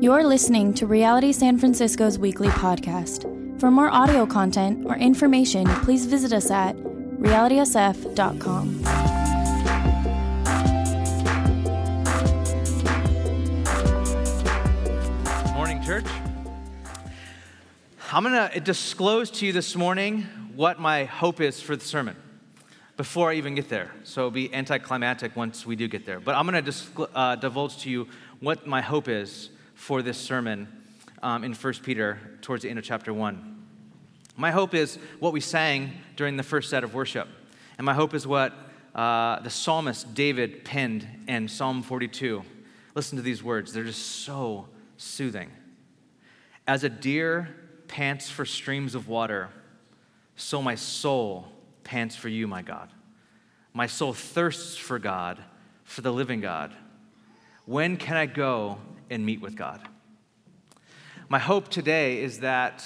You're listening to Reality San Francisco's weekly podcast. For more audio content or information, please visit us at realitysf.com. Morning, church. I'm going to disclose to you this morning what my hope is for the sermon before I even get there. So it'll be anticlimactic once we do get there. But I'm going to uh, divulge to you what my hope is for this sermon um, in 1 Peter towards the end of chapter 1. My hope is what we sang during the first set of worship. And my hope is what uh, the psalmist David penned in Psalm 42. Listen to these words, they're just so soothing. As a deer pants for streams of water, so my soul pants for you, my God. My soul thirsts for God, for the living God. When can I go and meet with God. My hope today is that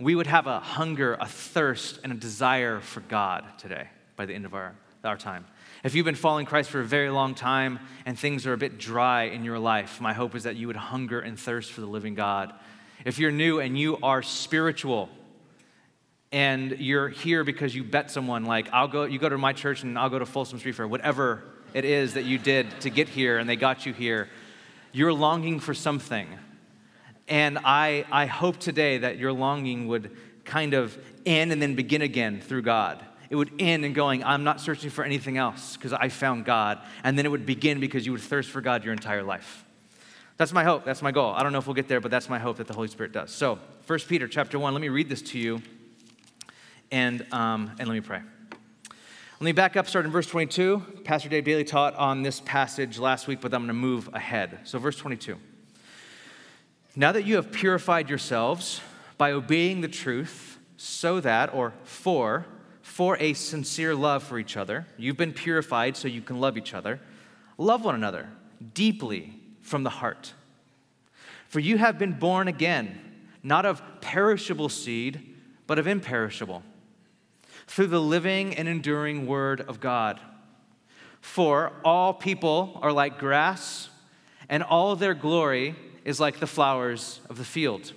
we would have a hunger, a thirst, and a desire for God today by the end of our, our time. If you've been following Christ for a very long time and things are a bit dry in your life, my hope is that you would hunger and thirst for the living God. If you're new and you are spiritual, and you're here because you bet someone like I'll go you go to my church and I'll go to Folsom Street Fair whatever it is that you did to get here and they got you here you're longing for something. And I, I hope today that your longing would kind of end and then begin again through God. It would end in going, I'm not searching for anything else because I found God. And then it would begin because you would thirst for God your entire life. That's my hope. That's my goal. I don't know if we'll get there, but that's my hope that the Holy Spirit does. So, 1 Peter chapter 1, let me read this to you and, um, and let me pray. Let me back up, start in verse 22. Pastor Dave Daly taught on this passage last week, but I'm going to move ahead. So, verse 22. Now that you have purified yourselves by obeying the truth, so that, or for, for a sincere love for each other, you've been purified so you can love each other. Love one another deeply from the heart. For you have been born again, not of perishable seed, but of imperishable through the living and enduring Word of God. For all people are like grass, and all their glory is like the flowers of the field.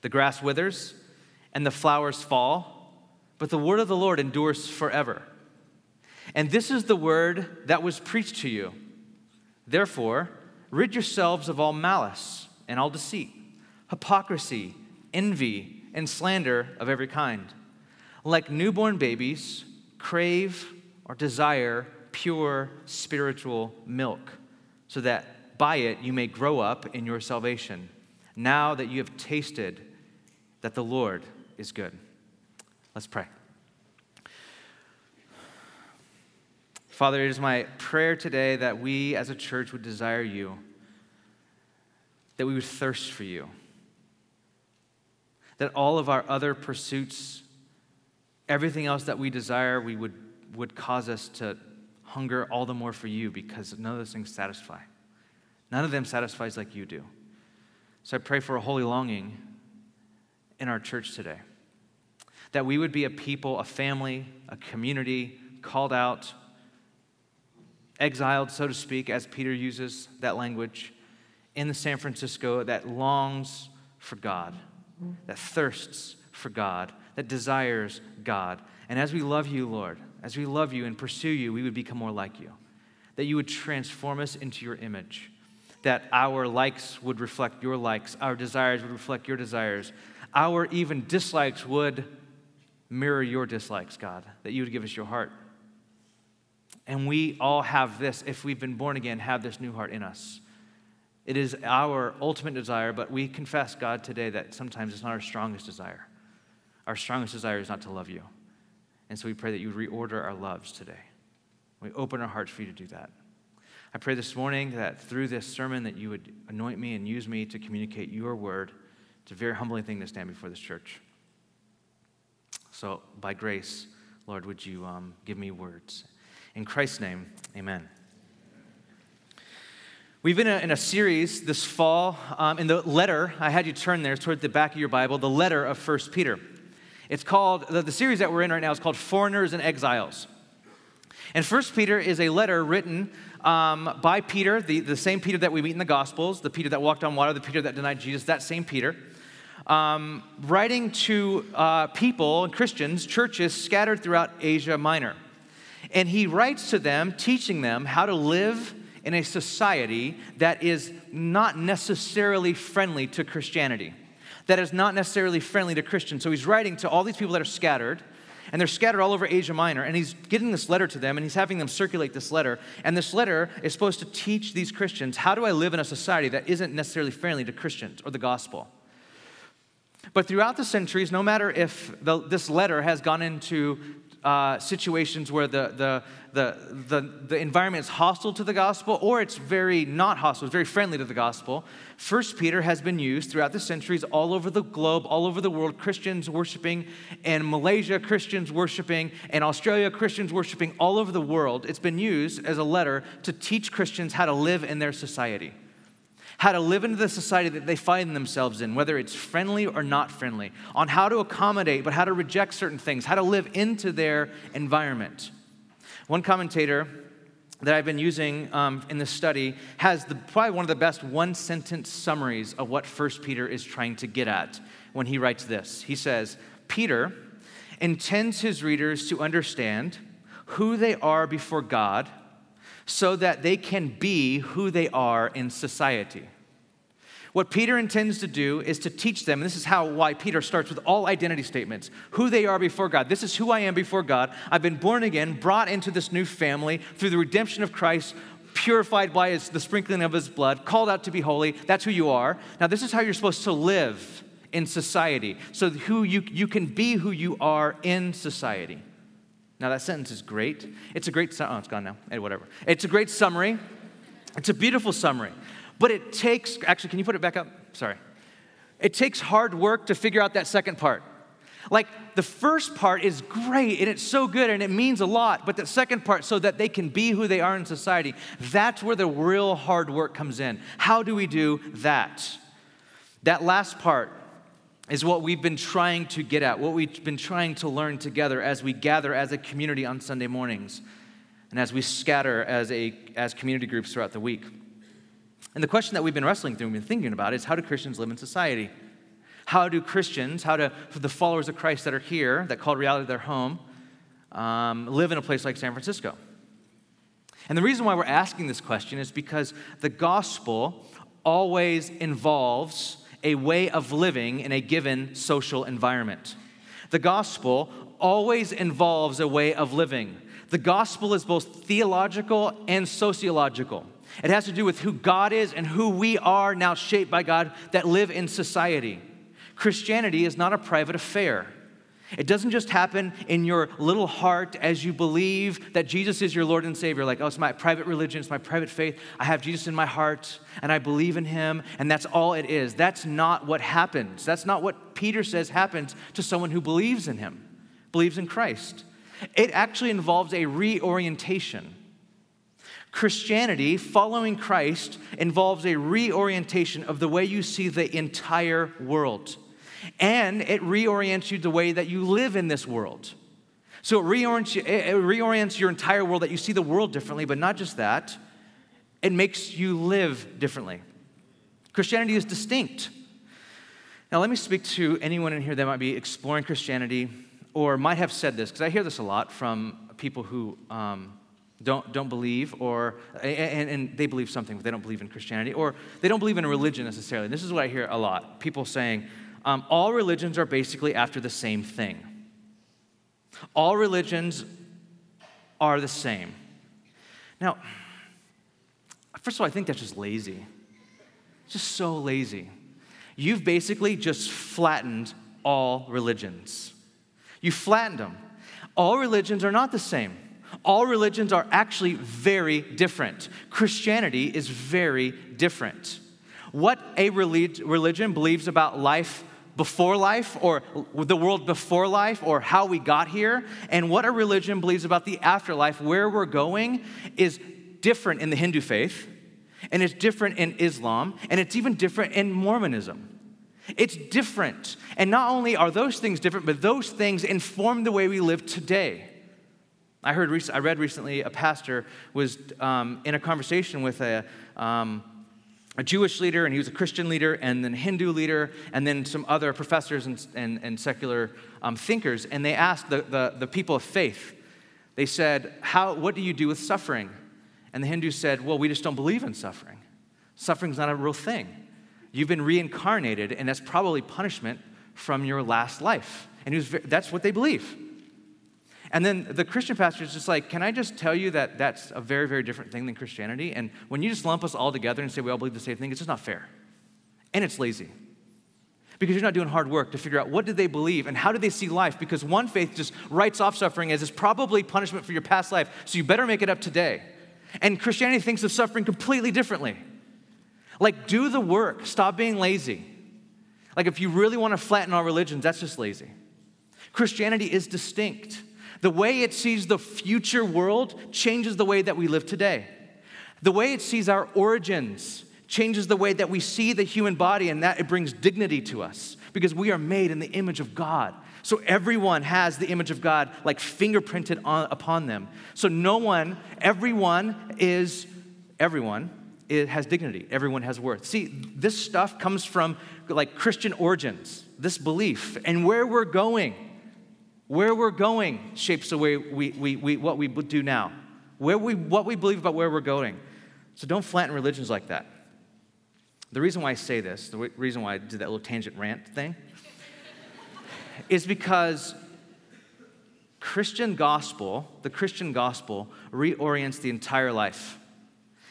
The grass withers, and the flowers fall, but the word of the Lord endures forever. And this is the word that was preached to you. Therefore, rid yourselves of all malice and all deceit, hypocrisy, envy, and slander of every kind like newborn babies, crave or desire pure spiritual milk, so that by it you may grow up in your salvation, now that you have tasted that the Lord is good. Let's pray. Father, it is my prayer today that we as a church would desire you, that we would thirst for you, that all of our other pursuits everything else that we desire, we would, would cause us to hunger all the more for you because none of those things satisfy. None of them satisfies like you do. So I pray for a holy longing in our church today. That we would be a people, a family, a community called out, exiled, so to speak, as Peter uses that language, in the San Francisco that longs for God, that thirsts for God, that desires God. And as we love you, Lord, as we love you and pursue you, we would become more like you. That you would transform us into your image. That our likes would reflect your likes, our desires would reflect your desires, our even dislikes would mirror your dislikes, God. That you would give us your heart. And we all have this, if we've been born again, have this new heart in us. It is our ultimate desire, but we confess, God, today that sometimes it's not our strongest desire. Our strongest desire is not to love you. And so we pray that you reorder our loves today. We open our hearts for you to do that. I pray this morning that through this sermon that you would anoint me and use me to communicate your word. It's a very humbling thing to stand before this church. So by grace, Lord, would you um, give me words? In Christ's name, amen. We've been in a, in a series this fall um, in the letter, I had you turn there toward the back of your Bible, the letter of First Peter. It's called, the, the series that we're in right now is called Foreigners and Exiles. And First Peter is a letter written um, by Peter, the, the same Peter that we meet in the Gospels, the Peter that walked on water, the Peter that denied Jesus, that same Peter, um, writing to uh, people Christians, churches scattered throughout Asia Minor. And he writes to them, teaching them how to live in a society that is not necessarily friendly to Christianity, that is not necessarily friendly to Christians. So he's writing to all these people that are scattered and they're scattered all over Asia Minor. And he's getting this letter to them, and he's having them circulate this letter. And this letter is supposed to teach these Christians how do I live in a society that isn't necessarily friendly to Christians or the gospel. But throughout the centuries, no matter if the, this letter has gone into uh, situations where the, the, the, the, the environment is hostile to the gospel or it's very not hostile, it's very friendly to the gospel. First Peter has been used throughout the centuries all over the globe, all over the world, Christians worshiping in Malaysia, Christians worshiping in Australia, Christians worshiping all over the world. It's been used as a letter to teach Christians how to live in their society how to live into the society that they find themselves in, whether it's friendly or not friendly, on how to accommodate, but how to reject certain things, how to live into their environment. One commentator that I've been using um, in this study has the, probably one of the best one sentence summaries of what 1 Peter is trying to get at when he writes this. He says, Peter intends his readers to understand who they are before God so that they can be who they are in society. What Peter intends to do is to teach them, and this is how why Peter starts with all identity statements, who they are before God. This is who I am before God. I've been born again, brought into this new family through the redemption of Christ, purified by his, the sprinkling of his blood, called out to be holy. That's who you are. Now, this is how you're supposed to live in society. So who you, you can be who you are in society. Now, that sentence is great. It's a great, oh, it's gone now. Hey, whatever. It's a great summary. It's a beautiful summary. But it takes, actually, can you put it back up? Sorry. It takes hard work to figure out that second part. Like the first part is great and it's so good and it means a lot, but the second part, so that they can be who they are in society, that's where the real hard work comes in. How do we do that? That last part, is what we've been trying to get at, what we've been trying to learn together as we gather as a community on Sunday mornings and as we scatter as, a, as community groups throughout the week. And the question that we've been wrestling through and been thinking about is how do Christians live in society? How do Christians, how do the followers of Christ that are here, that call reality their home, um, live in a place like San Francisco? And the reason why we're asking this question is because the gospel always involves a way of living in a given social environment. The gospel always involves a way of living. The gospel is both theological and sociological. It has to do with who God is and who we are now shaped by God that live in society. Christianity is not a private affair. It doesn't just happen in your little heart as you believe that Jesus is your Lord and Savior, like, oh, it's my private religion, it's my private faith. I have Jesus in my heart and I believe in him, and that's all it is. That's not what happens. That's not what Peter says happens to someone who believes in him, believes in Christ. It actually involves a reorientation. Christianity, following Christ, involves a reorientation of the way you see the entire world and it reorients you the way that you live in this world. So it reorients, you, it reorients your entire world that you see the world differently, but not just that, it makes you live differently. Christianity is distinct. Now, let me speak to anyone in here that might be exploring Christianity or might have said this, because I hear this a lot from people who um, don't, don't believe, or, and, and, they believe something, but they don't believe in Christianity, or they don't believe in religion necessarily. This is what I hear a lot people saying, um, all religions are basically after the same thing. All religions are the same. Now, first of all, I think that's just lazy. Just so lazy. You've basically just flattened all religions. You flattened them. All religions are not the same. All religions are actually very different. Christianity is very different. What a religion believes about life before life or the world before life or how we got here and what a religion believes about the afterlife, where we're going, is different in the Hindu faith and it's different in Islam and it's even different in Mormonism. It's different. And not only are those things different, but those things inform the way we live today. I heard, I read recently a pastor was um, in a conversation with a, um, a Jewish leader, and he was a Christian leader, and then Hindu leader, and then some other professors and, and, and secular um, thinkers. And they asked the, the, the people of faith, they said, How, What do you do with suffering? And the Hindus said, Well, we just don't believe in suffering. Suffering's not a real thing. You've been reincarnated, and that's probably punishment from your last life. And was, that's what they believe. And then the Christian pastor is just like, Can I just tell you that that's a very, very different thing than Christianity? And when you just lump us all together and say we all believe the same thing, it's just not fair. And it's lazy. Because you're not doing hard work to figure out what did they believe and how do they see life? Because one faith just writes off suffering as it's probably punishment for your past life, so you better make it up today. And Christianity thinks of suffering completely differently. Like, do the work, stop being lazy. Like, if you really want to flatten all religions, that's just lazy. Christianity is distinct. The way it sees the future world changes the way that we live today. The way it sees our origins changes the way that we see the human body, and that it brings dignity to us because we are made in the image of God. So everyone has the image of God like fingerprinted on, upon them. So no one, everyone is, everyone it has dignity. Everyone has worth. See, this stuff comes from like Christian origins, this belief, and where we're going where we're going shapes the way we, we, we, what we do now. Where we, what we believe about where we're going. So don't flatten religions like that. The reason why I say this, the reason why I did that little tangent rant thing, is because Christian gospel, the Christian gospel, reorients the entire life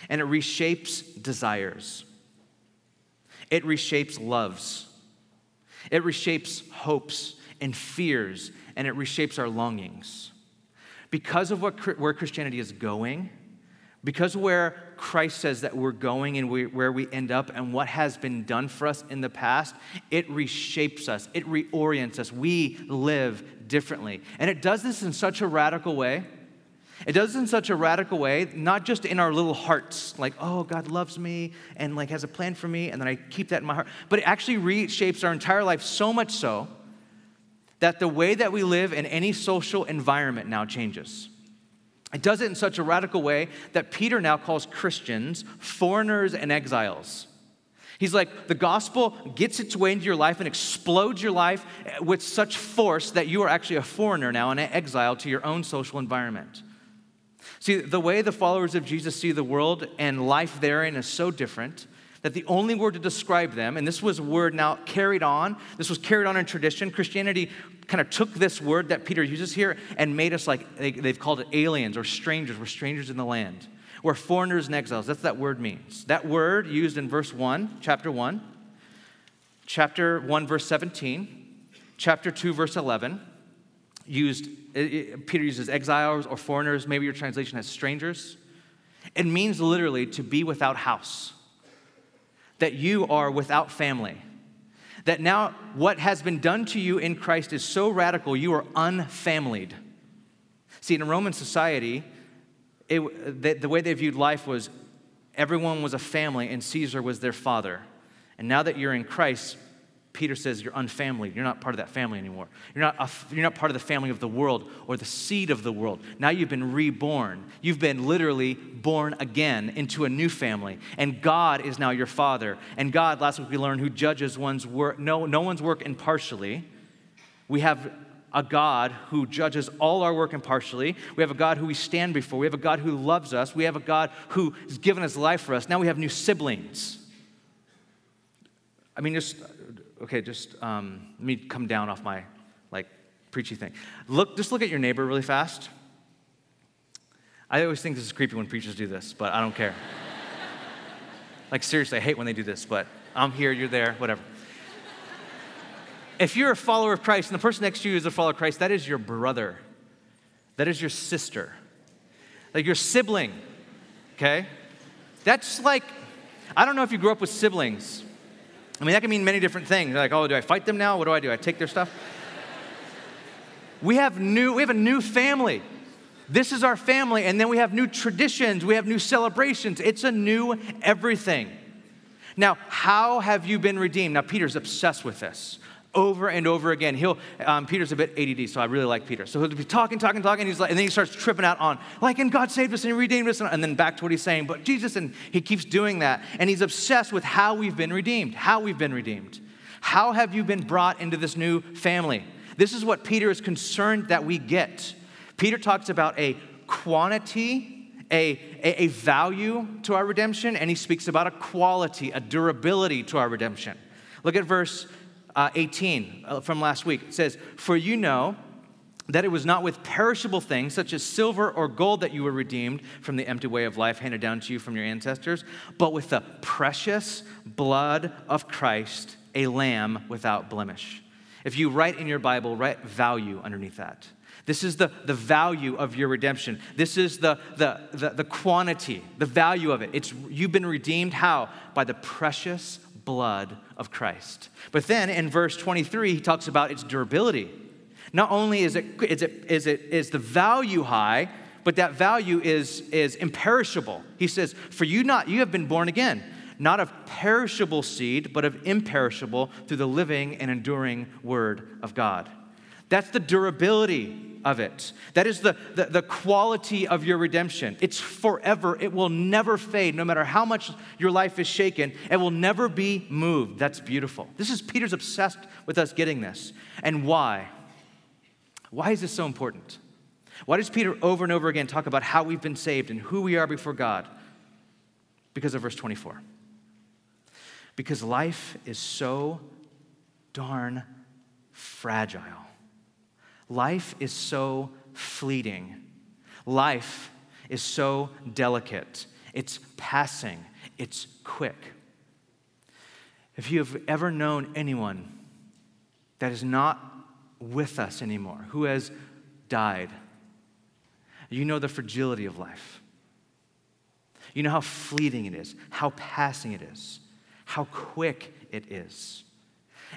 and it reshapes desires. It reshapes loves. It reshapes hopes and fears and it reshapes our longings. Because of what, where Christianity is going, because where Christ says that we're going and we, where we end up and what has been done for us in the past, it reshapes us, it reorients us. We live differently. And it does this in such a radical way. It does in such a radical way, not just in our little hearts, like, oh, God loves me and like has a plan for me, and then I keep that in my heart, but it actually reshapes our entire life so much so that the way that we live in any social environment now changes. It does it in such a radical way that Peter now calls Christians foreigners and exiles. He's like, the gospel gets its way into your life and explodes your life with such force that you are actually a foreigner now and an exile to your own social environment. See, the way the followers of Jesus see the world and life therein is so different that the only word to describe them, and this was a word now carried on, this was carried on in tradition. Christianity kind of took this word that Peter uses here and made us like, they, have called it aliens or strangers. We're strangers in the land. We're foreigners and exiles. That's what that word means. That word used in verse 1, chapter 1, chapter 1, verse 17, chapter 2, verse 11, used, it, it, Peter uses exiles or foreigners. Maybe your translation has strangers. It means literally to be without house, that you are without family that now what has been done to you in Christ is so radical, you are unfamilied. See, in Roman society, it, the, the way they viewed life was everyone was a family and Caesar was their father. And now that you're in Christ, Peter says you're unfamilied. You're not part of that family anymore. You're not, a, you're not part of the family of the world or the seed of the world. Now you've been reborn. You've been literally born again into a new family. And God is now your father. And God, last week we learned, who judges one's work, no, no one's work impartially. We have a God who judges all our work impartially. We have a God who we stand before. We have a God who loves us. We have a God who has given his life for us. Now we have new siblings. I mean, just okay, just um, let me come down off my like preachy thing. Look, just look at your neighbor really fast. I always think this is creepy when preachers do this, but I don't care. like seriously, I hate when they do this, but I'm here, you're there, whatever. If you're a follower of Christ and the person next to you is a follower of Christ, that is your brother. That is your sister. Like your sibling. Okay? That's like, I don't know if you grew up with siblings. I mean, that can mean many different things. Like, oh, do I fight them now? What do I do? I take their stuff? we have new, we have a new family. This is our family, and then we have new traditions, we have new celebrations. It's a new everything. Now, how have you been redeemed? Now, Peter's obsessed with this. Over and over again. He'll, um, Peter's a bit ADD, so I really like Peter. So he'll be talking, talking, talking, and, he's like, and then he starts tripping out on, like, and God saved us and he redeemed us, and then back to what he's saying, but Jesus, and he keeps doing that. And he's obsessed with how we've been redeemed, how we've been redeemed. How have you been brought into this new family? This is what Peter is concerned that we get. Peter talks about a quantity, a, a, a value to our redemption, and he speaks about a quality, a durability to our redemption. Look at verse uh, 18 uh, from last week. It says, For you know that it was not with perishable things such as silver or gold that you were redeemed from the empty way of life handed down to you from your ancestors, but with the precious blood of Christ, a lamb without blemish. If you write in your Bible, write value underneath that. This is the, the value of your redemption. This is the, the, the, the quantity, the value of it. It's, you've been redeemed how? By the precious blood of Christ. But then in verse 23, he talks about its durability. Not only is it, is it, is it is the value high, but that value is, is imperishable. He says, For you not you have been born again, not of perishable seed, but of imperishable through the living and enduring word of God. That's the durability of it. That is the, the, the, quality of your redemption. It's forever. It will never fade, no matter how much your life is shaken. It will never be moved. That's beautiful. This is Peter's obsessed with us getting this. And why? Why is this so important? Why does Peter over and over again talk about how we've been saved and who we are before God? Because of verse 24. Because life is so darn fragile. Life is so fleeting. Life is so delicate. It's passing, it's quick. If you have ever known anyone that is not with us anymore, who has died, you know the fragility of life. You know how fleeting it is, how passing it is, how quick it is.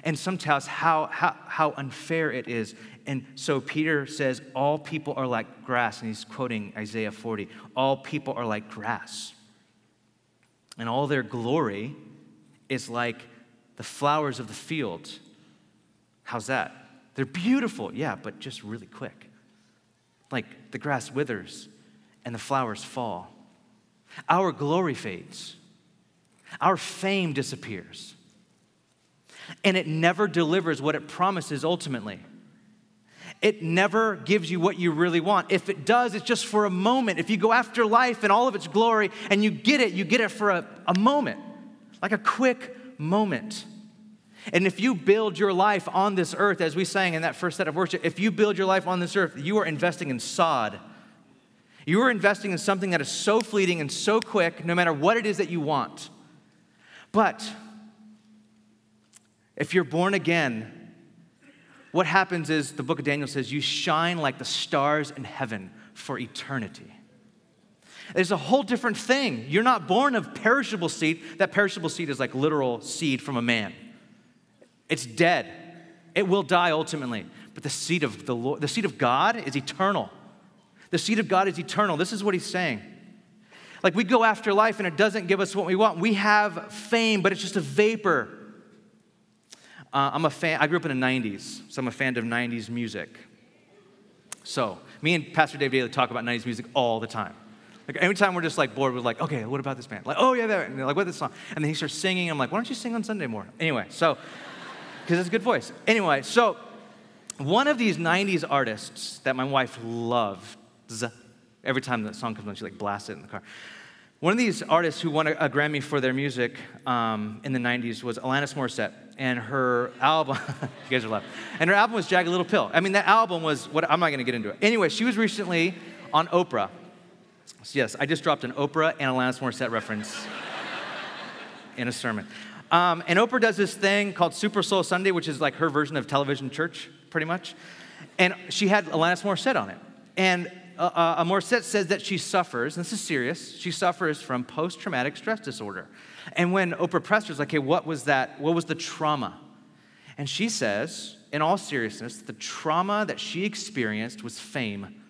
And sometimes how, how, how unfair it is and so Peter says, All people are like grass. And he's quoting Isaiah 40 All people are like grass. And all their glory is like the flowers of the field. How's that? They're beautiful, yeah, but just really quick. Like the grass withers and the flowers fall. Our glory fades, our fame disappears, and it never delivers what it promises ultimately it never gives you what you really want. If it does, it's just for a moment. If you go after life and all of its glory and you get it, you get it for a, a moment, like a quick moment. And if you build your life on this earth, as we sang in that first set of worship, if you build your life on this earth, you are investing in sod. You are investing in something that is so fleeting and so quick, no matter what it is that you want. But if you're born again, what happens is the book of Daniel says, You shine like the stars in heaven for eternity. There's a whole different thing. You're not born of perishable seed. That perishable seed is like literal seed from a man. It's dead. It will die ultimately. But the seed of the Lord, the seed of God is eternal. The seed of God is eternal. This is what he's saying. Like we go after life and it doesn't give us what we want. We have fame, but it's just a vapor. Uh, I'm a fan, I grew up in the 90s, so I'm a fan of 90s music. So, me and Pastor Dave Daly talk about 90s music all the time. Like, every time we're just like bored, we're like, okay, what about this band? Like, oh, yeah, that. And like, what this song? And then he starts singing. I'm like, why don't you sing on Sunday more? Anyway, so, because it's a good voice. Anyway, so one of these 90s artists that my wife loves, every time the song comes on, she like blasts it in the car. One of these artists who won a, a Grammy for their music um, in the 90s was Alanis Morissette and her album, you guys are laughing, and her album was Jagged Little Pill. I mean, that album was what, I'm not gonna get into it. Anyway, she was recently on Oprah. So yes, I just dropped an Oprah and a Alanis Morissette reference in a sermon. Um, and Oprah does this thing called Super Soul Sunday, which is like her version of television church, pretty much. And she had Alanis Morissette on it. And uh, uh, Morissette says that she suffers, and this is serious, she suffers from post traumatic stress disorder. And when Oprah pressed her, like, hey, what was that? What was the trauma? And she says, in all seriousness, the trauma that she experienced was fame.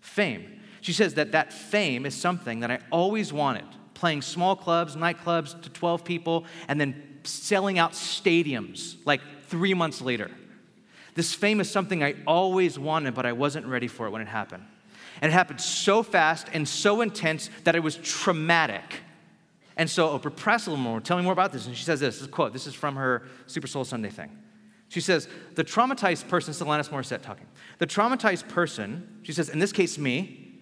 Fame. She says that that fame is something that I always wanted playing small clubs, nightclubs to 12 people, and then selling out stadiums, like three months later. This fame is something I always wanted, but I wasn't ready for it when it happened. And it happened so fast and so intense that it was traumatic. And so Oprah pressed a little more, tell me more about this. And she says this, this quote, this is from her Super Soul Sunday thing. She says, the traumatized person, this is Alanis Morissette talking, the traumatized person, she says, in this case me,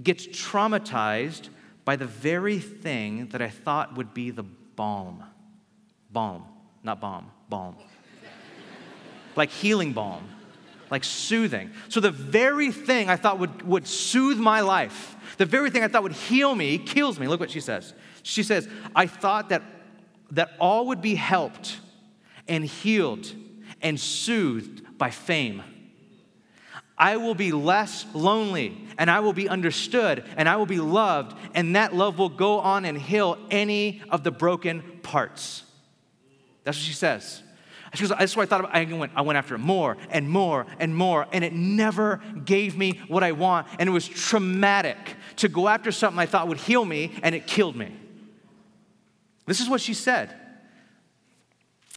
gets traumatized by the very thing that I thought would be the balm. Balm, not bomb, balm. like healing balm, like soothing. So the very thing I thought would, would soothe my life, the very thing I thought would heal me, kills me. Look what she says. She says, I thought that, that all would be helped and healed and soothed by fame. I will be less lonely and I will be understood and I will be loved, and that love will go on and heal any of the broken parts. That's what she says. She goes, that's what I thought about. I went, I went after it more and more and more, and it never gave me what I want. And it was traumatic to go after something I thought would heal me, and it killed me. This is what she said.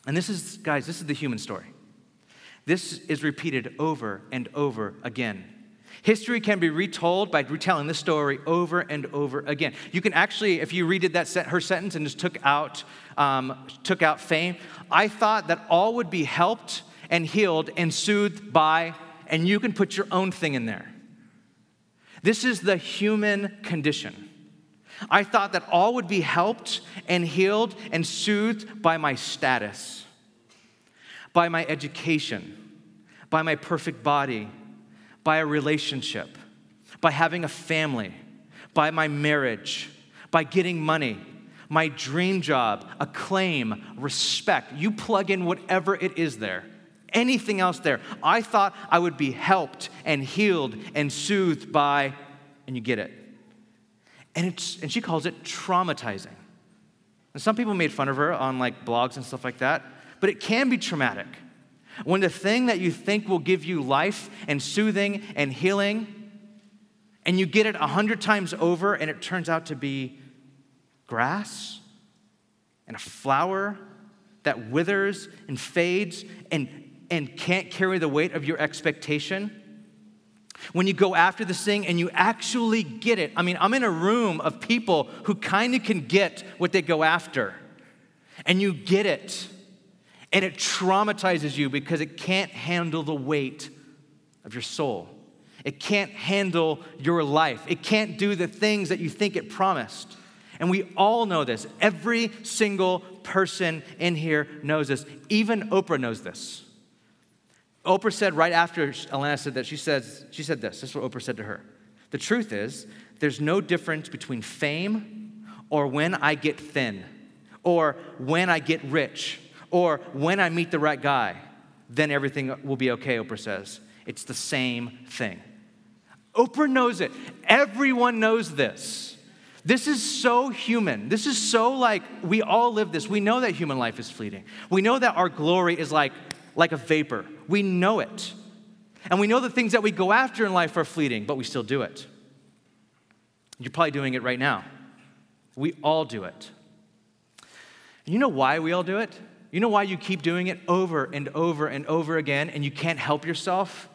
And this is, guys, this is the human story. This is repeated over and over again. History can be retold by retelling this story over and over again. You can actually, if you redid that her sentence and just took out, um, took out fame, I thought that all would be helped and healed and soothed by, and you can put your own thing in there. This is the human condition. I thought that all would be helped and healed and soothed by my status, by my education, by my perfect body, by a relationship, by having a family, by my marriage, by getting money, my dream job, acclaim, respect. You plug in whatever it is there, anything else there. I thought I would be helped and healed and soothed by, and you get it. And, it's, and she calls it traumatizing. And some people made fun of her on like blogs and stuff like that, but it can be traumatic. When the thing that you think will give you life and soothing and healing, and you get it a hundred times over and it turns out to be grass and a flower that withers and fades and, and can't carry the weight of your expectation. When you go after this thing and you actually get it, I mean, I'm in a room of people who kind of can get what they go after, and you get it and it traumatizes you because it can't handle the weight of your soul. It can't handle your life. It can't do the things that you think it promised. And we all know this. Every single person in here knows this. Even Oprah knows this. Oprah said right after Alanis said that, she, says, she said this. This is what Oprah said to her. The truth is, there's no difference between fame or when I get thin or when I get rich or when I meet the right guy, then everything will be okay, Oprah says. It's the same thing. Oprah knows it. Everyone knows this. This is so human. This is so like we all live this. We know that human life is fleeting. We know that our glory is like, like a vapor. We know it. And we know the things that we go after in life are fleeting, but we still do it. You're probably doing it right now. We all do it. And you know why we all do it? You know why you keep doing it over and over and over again and you can't help yourself?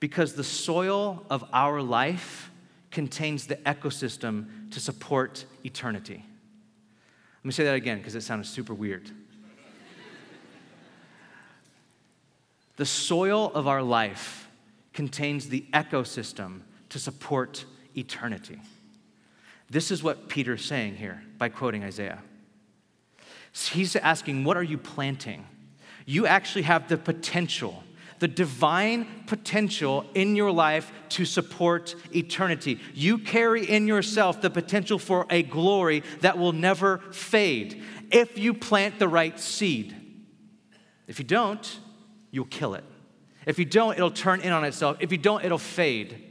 Because the soil of our life contains the ecosystem to support eternity. Let me say that again because it sounded super weird. The soil of our life contains the ecosystem to support eternity. This is what Peter's saying here by quoting Isaiah. He's asking, What are you planting? You actually have the potential, the divine potential in your life to support eternity. You carry in yourself the potential for a glory that will never fade if you plant the right seed. If you don't, you'll kill it. If you don't, it'll turn in on itself. If you don't, it'll fade.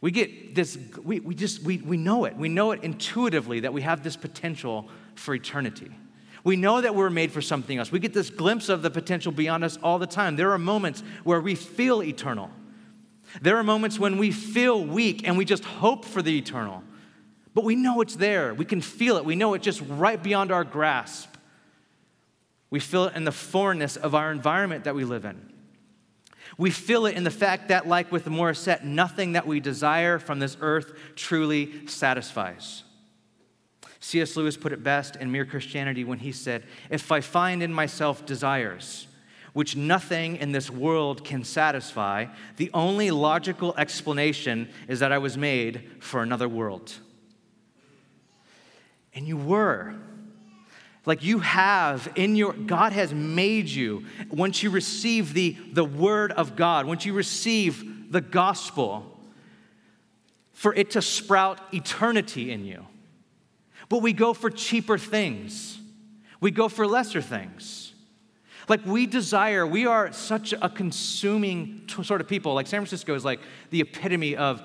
We get this, we, we just, we, we know it. We know it intuitively that we have this potential for eternity. We know that we're made for something else. We get this glimpse of the potential beyond us all the time. There are moments where we feel eternal. There are moments when we feel weak and we just hope for the eternal. But we know it's there. We can feel it. We know it's just right beyond our grasp. We feel it in the foreignness of our environment that we live in. We feel it in the fact that, like with Morissette, nothing that we desire from this earth truly satisfies. C.S. Lewis put it best in Mere Christianity when he said, If I find in myself desires which nothing in this world can satisfy, the only logical explanation is that I was made for another world. And you were. Like you have in your, God has made you, once you receive the, the word of God, once you receive the gospel, for it to sprout eternity in you. But we go for cheaper things, we go for lesser things. Like we desire, we are such a consuming sort of people. Like San Francisco is like the epitome of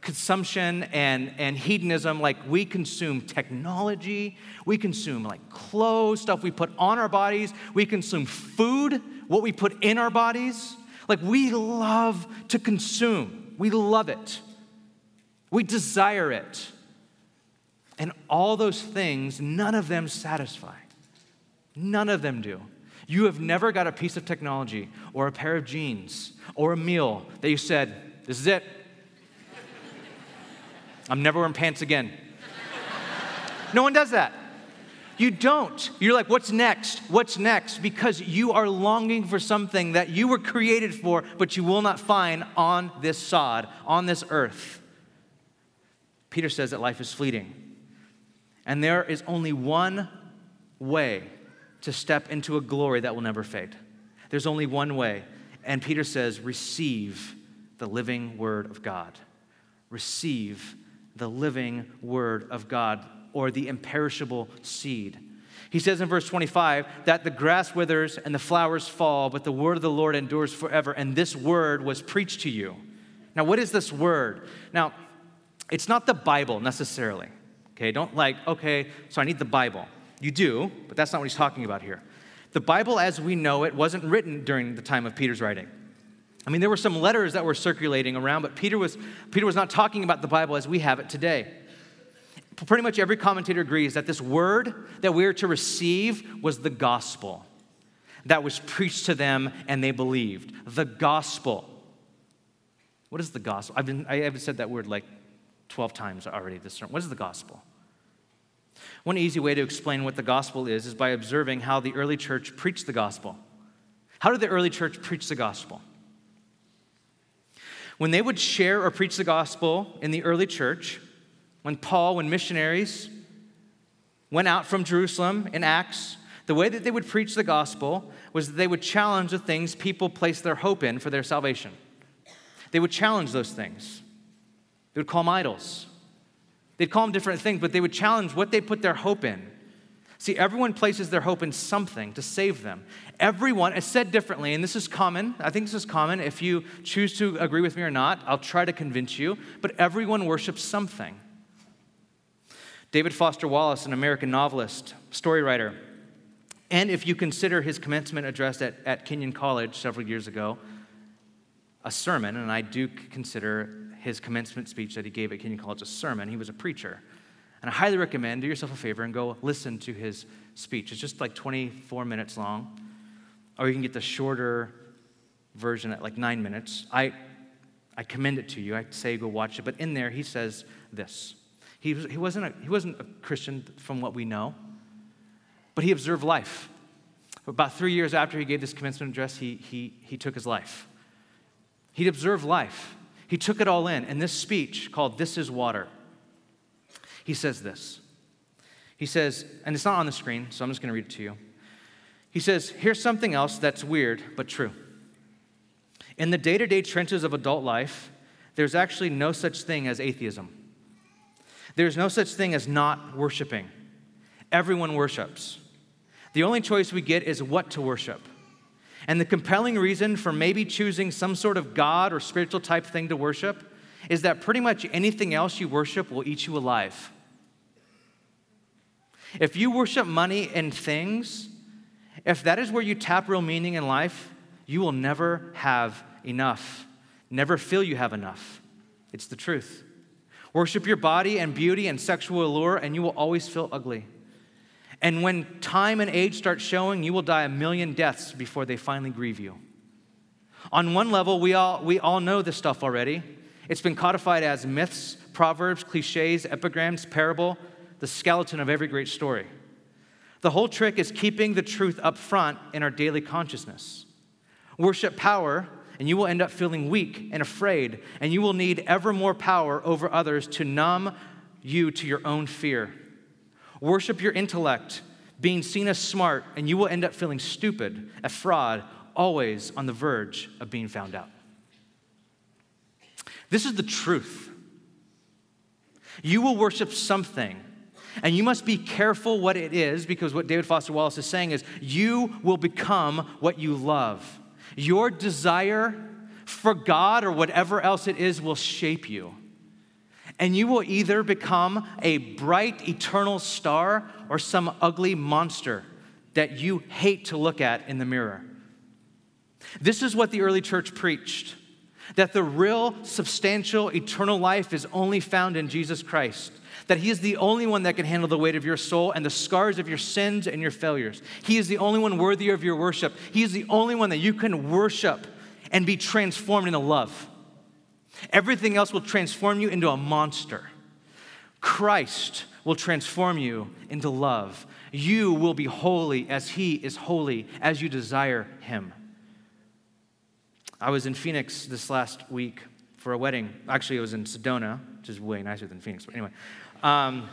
consumption and, and hedonism, like we consume technology, we consume like clothes, stuff we put on our bodies, we consume food, what we put in our bodies. Like we love to consume, we love it, we desire it. And all those things, none of them satisfy. None of them do. You have never got a piece of technology or a pair of jeans or a meal that you said, This is it. I'm never wearing pants again. No one does that. You don't. You're like, what's next? What's next? Because you are longing for something that you were created for, but you will not find on this sod, on this earth. Peter says that life is fleeting. And there is only one way to step into a glory that will never fade. There's only one way. And Peter says, receive the living word of God. Receive the living word of God or the imperishable seed. He says in verse 25 that the grass withers and the flowers fall, but the word of the Lord endures forever, and this word was preached to you. Now, what is this word? Now, it's not the Bible necessarily. Okay, don't like, okay, so I need the Bible. You do, but that's not what he's talking about here. The Bible as we know it wasn't written during the time of Peter's writing. I mean, there were some letters that were circulating around, but Peter was, Peter was not talking about the Bible as we have it today. Pretty much every commentator agrees that this word that we are to receive was the gospel that was preached to them and they believed. The gospel. What is the gospel? I've been, I have said that word like 12 times already this sermon. What is the gospel? One easy way to explain what the gospel is is by observing how the early church preached the gospel. How did the early church preach the gospel? When they would share or preach the gospel in the early church, when Paul, when missionaries went out from Jerusalem in Acts, the way that they would preach the gospel was that they would challenge the things people place their hope in for their salvation. They would challenge those things. They would call them idols. They'd call them different things, but they would challenge what they put their hope in. See, everyone places their hope in something to save them. Everyone, it's said differently, and this is common. I think this is common. If you choose to agree with me or not, I'll try to convince you, but everyone worships something. David Foster Wallace, an American novelist, story writer, and if you consider his commencement address at, at Kenyon College several years ago, a sermon, and I do consider his commencement speech that he gave at Kenyon College a sermon, he was a preacher. And I highly recommend do yourself a favor and go listen to his speech. It's just like 24 minutes long, or you can get the shorter version at like nine minutes. I, I commend it to you. I say go watch it. But in there, he says this. He, he, wasn't a, he wasn't a Christian from what we know, but he observed life. About three years after he gave this commencement address, he, he, he took his life. He'd observed life. He took it all in. And this speech called This is Water he says this. He says, and it's not on the screen, so I'm just going to read it to you. He says, Here's something else that's weird but true. In the day to day trenches of adult life, there's actually no such thing as atheism. There's no such thing as not worshiping. Everyone worships. The only choice we get is what to worship. And the compelling reason for maybe choosing some sort of God or spiritual type thing to worship is that pretty much anything else you worship will eat you alive. If you worship money and things, if that is where you tap real meaning in life, you will never have enough. Never feel you have enough. It's the truth. Worship your body and beauty and sexual allure, and you will always feel ugly. And when time and age start showing, you will die a million deaths before they finally grieve you. On one level, we all, we all know this stuff already. It's been codified as myths, proverbs, cliches, epigrams, parable, the skeleton of every great story. The whole trick is keeping the truth up front in our daily consciousness. Worship power, and you will end up feeling weak and afraid, and you will need ever more power over others to numb you to your own fear. Worship your intellect, being seen as smart, and you will end up feeling stupid, a fraud, always on the verge of being found out. This is the truth. You will worship something, and you must be careful what it is because what David Foster Wallace is saying is you will become what you love. Your desire for God or whatever else it is will shape you. And you will either become a bright, eternal star or some ugly monster that you hate to look at in the mirror. This is what the early church preached that the real, substantial, eternal life is only found in Jesus Christ. That He is the only one that can handle the weight of your soul and the scars of your sins and your failures. He is the only one worthy of your worship. He is the only one that you can worship and be transformed into love. Everything else will transform you into a monster. Christ will transform you into love. You will be holy as He is holy, as you desire Him. I was in Phoenix this last week for a wedding. Actually, it was in Sedona, which is way nicer than Phoenix. But anyway, um,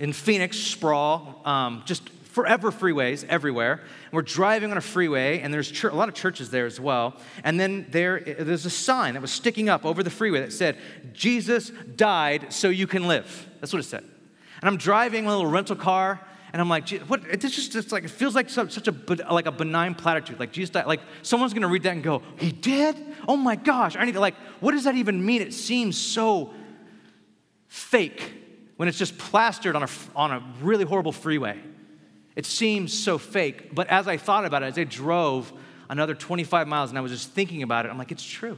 in Phoenix, sprawl, um, just forever freeways everywhere. We're driving on a freeway, and there's a lot of churches there as well. And then there, there's a sign that was sticking up over the freeway that said, Jesus died so you can live. That's what it said. And I'm driving a little rental car, and I'm like, what? It's just it's like it feels like such a like a benign platitude. Like Jesus died. Like someone's gonna read that and go, he did? Oh my gosh! I need to like, what does that even mean? It seems so fake when it's just plastered on a on a really horrible freeway. It seems so fake. But as I thought about it, as I drove another 25 miles and I was just thinking about it, I'm like, it's true.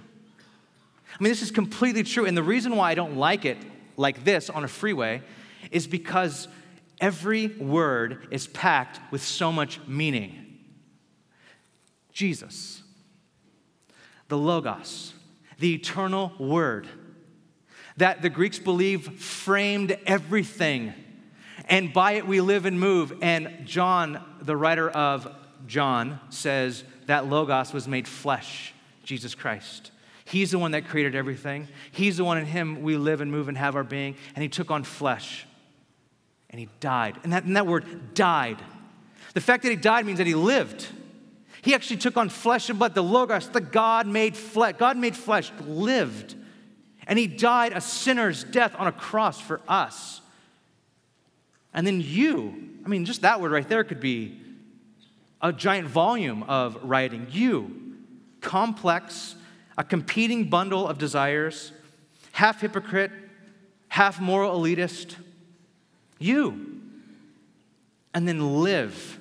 I mean, this is completely true. And the reason why I don't like it like this on a freeway is because Every word is packed with so much meaning. Jesus, the Logos, the eternal Word, that the Greeks believe framed everything, and by it we live and move. And John, the writer of John, says that Logos was made flesh, Jesus Christ. He's the one that created everything. He's the one in Him we live and move and have our being, and He took on flesh and he died. And that, and that word, died. The fact that he died means that he lived. He actually took on flesh and blood. The Logos, the God made flesh, God made flesh, lived. And he died a sinner's death on a cross for us. And then you, I mean, just that word right there could be a giant volume of writing. You, complex, a competing bundle of desires, half hypocrite, half moral elitist, you. And then live.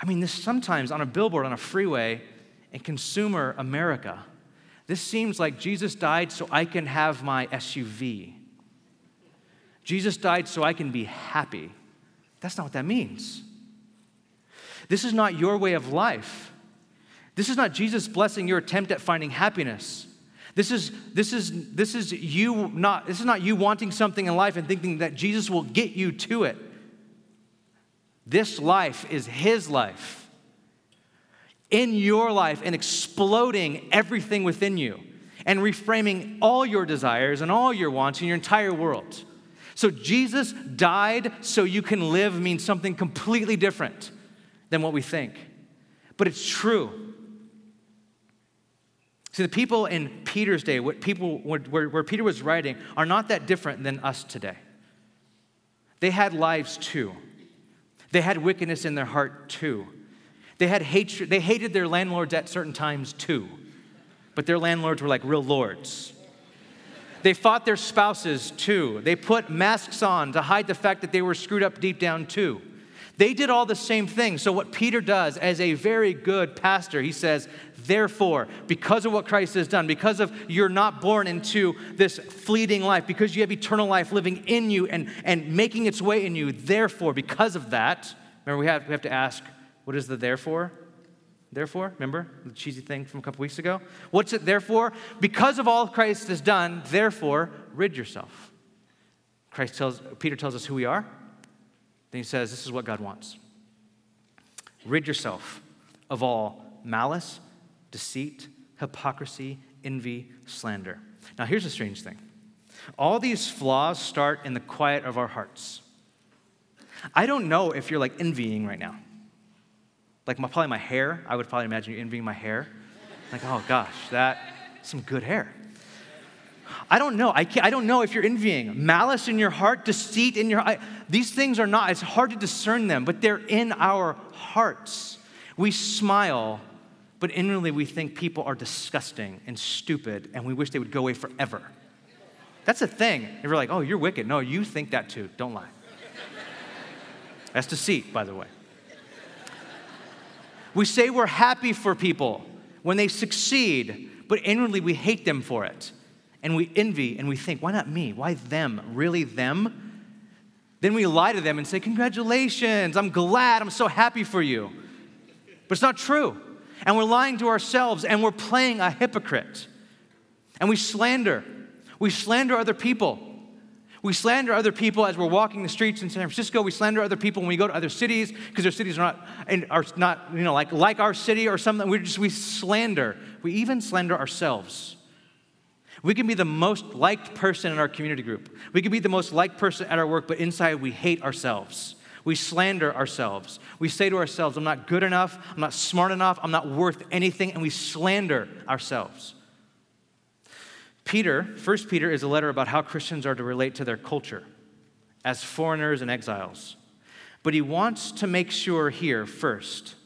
I mean, this sometimes on a billboard on a freeway in consumer America, this seems like Jesus died so I can have my SUV. Jesus died so I can be happy. That's not what that means. This is not your way of life. This is not Jesus blessing your attempt at finding happiness. This is, this is, this is you not, this is not you wanting something in life and thinking that Jesus will get you to it. This life is his life. In your life and exploding everything within you and reframing all your desires and all your wants in your entire world. So Jesus died so you can live means something completely different than what we think. But it's true. See, the people in Peter's day, what people, where, where Peter was writing, are not that different than us today. They had lives too. They had wickedness in their heart too. They had hatred. They hated their landlords at certain times too. But their landlords were like real lords. They fought their spouses too. They put masks on to hide the fact that they were screwed up deep down too. They did all the same thing. So, what Peter does as a very good pastor, he says, Therefore, because of what Christ has done, because of you're not born into this fleeting life, because you have eternal life living in you and, and making its way in you, therefore, because of that, remember we have, we have to ask, what is the therefore? Therefore, remember the cheesy thing from a couple weeks ago? What's it therefore? Because of all Christ has done, therefore, rid yourself. Christ tells, Peter tells us who we are. Then he says, This is what God wants. Rid yourself of all malice, deceit, hypocrisy, envy, slander. Now, here's a strange thing all these flaws start in the quiet of our hearts. I don't know if you're like envying right now. Like my, probably my hair. I would probably imagine you envying my hair. Like, oh gosh, that some good hair. I don't know. I, I don't know if you're envying. Malice in your heart, deceit in your. These things are not, it's hard to discern them, but they're in our hearts. We smile, but inwardly we think people are disgusting and stupid, and we wish they would go away forever. That's a thing. And we're like, oh, you're wicked. No, you think that too. Don't lie. That's deceit, by the way. We say we're happy for people when they succeed, but inwardly we hate them for it. And we envy and we think, why not me? Why them? Really them? Then we lie to them and say, Congratulations, I'm glad, I'm so happy for you. But it's not true. And we're lying to ourselves and we're playing a hypocrite. And we slander. We slander other people. We slander other people as we're walking the streets in San Francisco. We slander other people when we go to other cities because their cities are not, are not you know, like, like our city or something. We just we slander. We even slander ourselves. We can be the most liked person in our community group. We can be the most liked person at our work, but inside we hate ourselves. We slander ourselves. We say to ourselves, I'm not good enough, I'm not smart enough, I'm not worth anything, and we slander ourselves. Peter, First Peter, is a letter about how Christians are to relate to their culture as foreigners and exiles. But he wants to make sure here first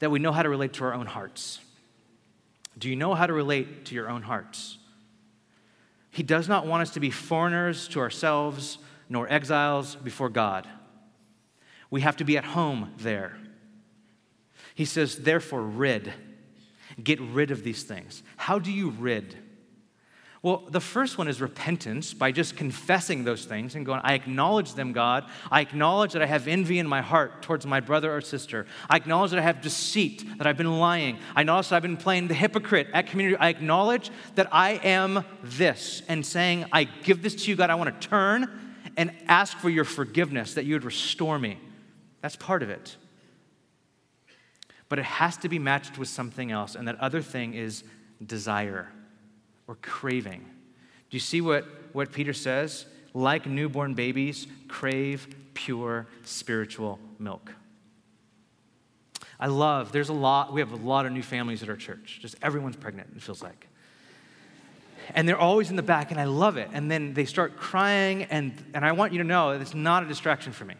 that we know how to relate to our own hearts. Do you know how to relate to your own hearts? He does not want us to be foreigners to ourselves nor exiles before God. We have to be at home there. He says, therefore, rid. Get rid of these things. How do you rid? Well, the first one is repentance by just confessing those things and going, I acknowledge them, God. I acknowledge that I have envy in my heart towards my brother or sister. I acknowledge that I have deceit, that I've been lying. I acknowledge that I've been playing the hypocrite at community. I acknowledge that I am this and saying, I give this to you, God. I want to turn and ask for your forgiveness, that you would restore me. That's part of it. But it has to be matched with something else, and that other thing is desire or craving. Do you see what, what Peter says? Like newborn babies, crave pure spiritual milk. I love, there's a lot, we have a lot of new families at our church. Just everyone's pregnant, it feels like. And they're always in the back, and I love it. And then they start crying, and, and I want you to know that it's not a distraction for me.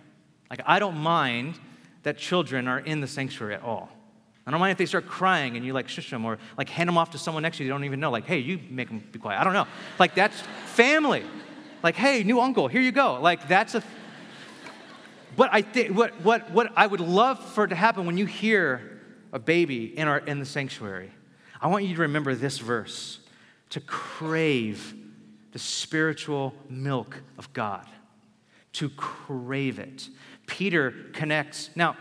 Like, I don't mind that children are in the sanctuary at all. I don't mind if they start crying and you like shush them or like hand them off to someone next to you you don't even know. Like, hey, you make them be quiet. I don't know. Like, that's family. Like, hey, new uncle, here you go. Like, that's a. But I think what, what, what I would love for it to happen when you hear a baby in, our, in the sanctuary, I want you to remember this verse to crave the spiritual milk of God, to crave it. Peter connects. Now,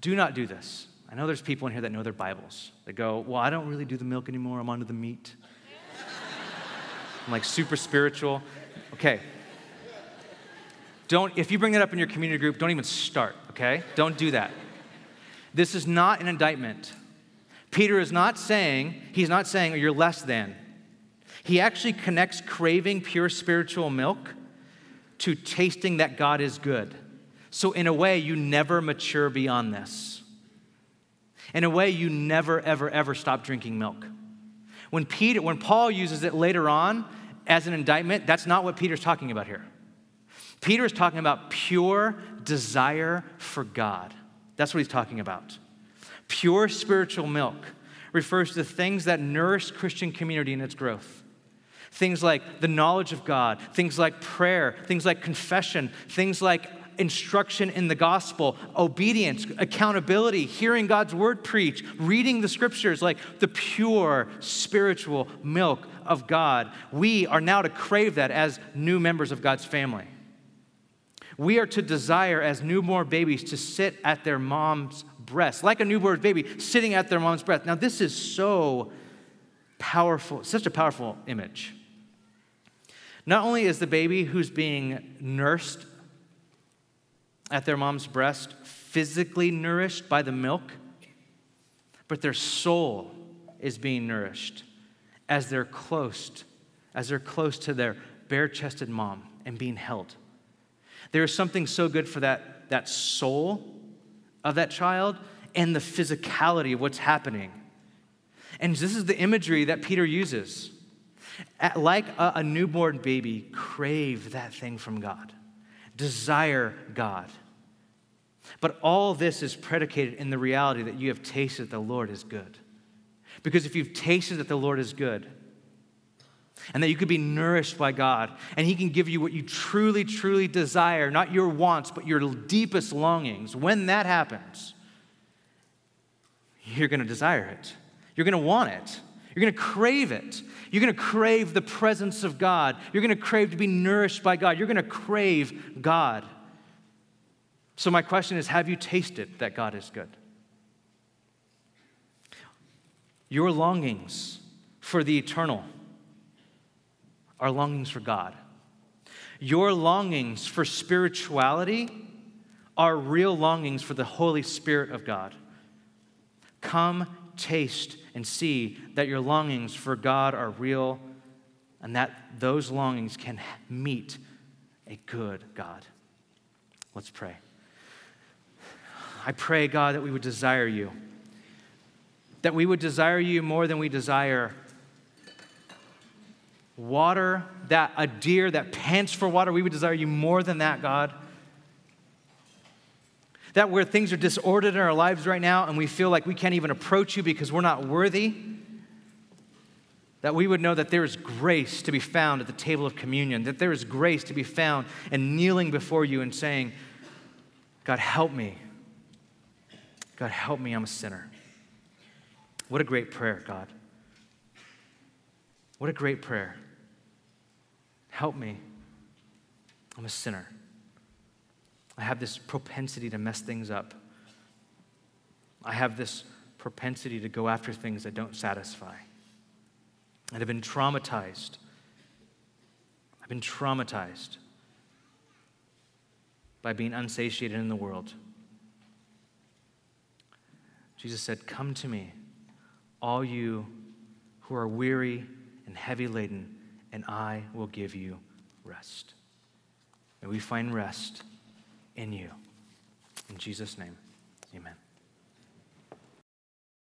do not do this. I know there's people in here that know their Bibles. They go, Well, I don't really do the milk anymore. I'm onto the meat. I'm like super spiritual. Okay. Don't, if you bring that up in your community group, don't even start, okay? Don't do that. This is not an indictment. Peter is not saying, he's not saying you're less than. He actually connects craving pure spiritual milk to tasting that God is good. So, in a way, you never mature beyond this. In a way, you never, ever, ever stop drinking milk. When, Peter, when Paul uses it later on as an indictment, that's not what Peter's talking about here. Peter is talking about pure desire for God. That's what he's talking about. Pure spiritual milk refers to things that nourish Christian community in its growth. Things like the knowledge of God, things like prayer, things like confession, things like instruction in the gospel, obedience, accountability, hearing God's word preached, reading the scriptures like the pure spiritual milk of God. We are now to crave that as new members of God's family. We are to desire as newborn babies to sit at their mom's breast, like a newborn baby sitting at their mom's breast. Now, this is so powerful, such a powerful image. Not only is the baby who's being nursed at their mom's breast physically nourished by the milk, but their soul is being nourished as they're close, as they're close to their bare-chested mom and being held. There is something so good for that, that soul of that child and the physicality of what's happening. And this is the imagery that Peter uses. Like a, a newborn baby, crave that thing from God, desire God. But all this is predicated in the reality that you have tasted the Lord is good. Because if you've tasted that the Lord is good, and that you could be nourished by God, and He can give you what you truly, truly desire, not your wants, but your deepest longings. When that happens, you're going to desire it. You're going to want it. You're going to crave it. You're going to crave the presence of God. You're going to crave to be nourished by God. You're going to crave God. So, my question is have you tasted that God is good? Your longings for the eternal are longings for God. Your longings for spirituality are real longings for the Holy Spirit of God. Come, taste, and see that your longings for God are real and that those longings can meet a good God. Let's pray. I pray, God, that we would desire you, that we would desire you more than we desire water, that a deer that pants for water, we would desire you more than that, God. That where things are disordered in our lives right now and we feel like we can't even approach you because we're not worthy, that we would know that there is grace to be found at the table of communion, that there is grace to be found in kneeling before you and saying, God, help me. God, help me, I'm a sinner. What a great prayer, God. What a great prayer. Help me. I'm a sinner. I have this propensity to mess things up. I have this propensity to go after things that don't satisfy. And I've been traumatized. I've been traumatized by being unsatiated in the world. Jesus said, Come to me, all you who are weary and heavy laden and I will give you rest. And we find rest in you. In Jesus' name, amen.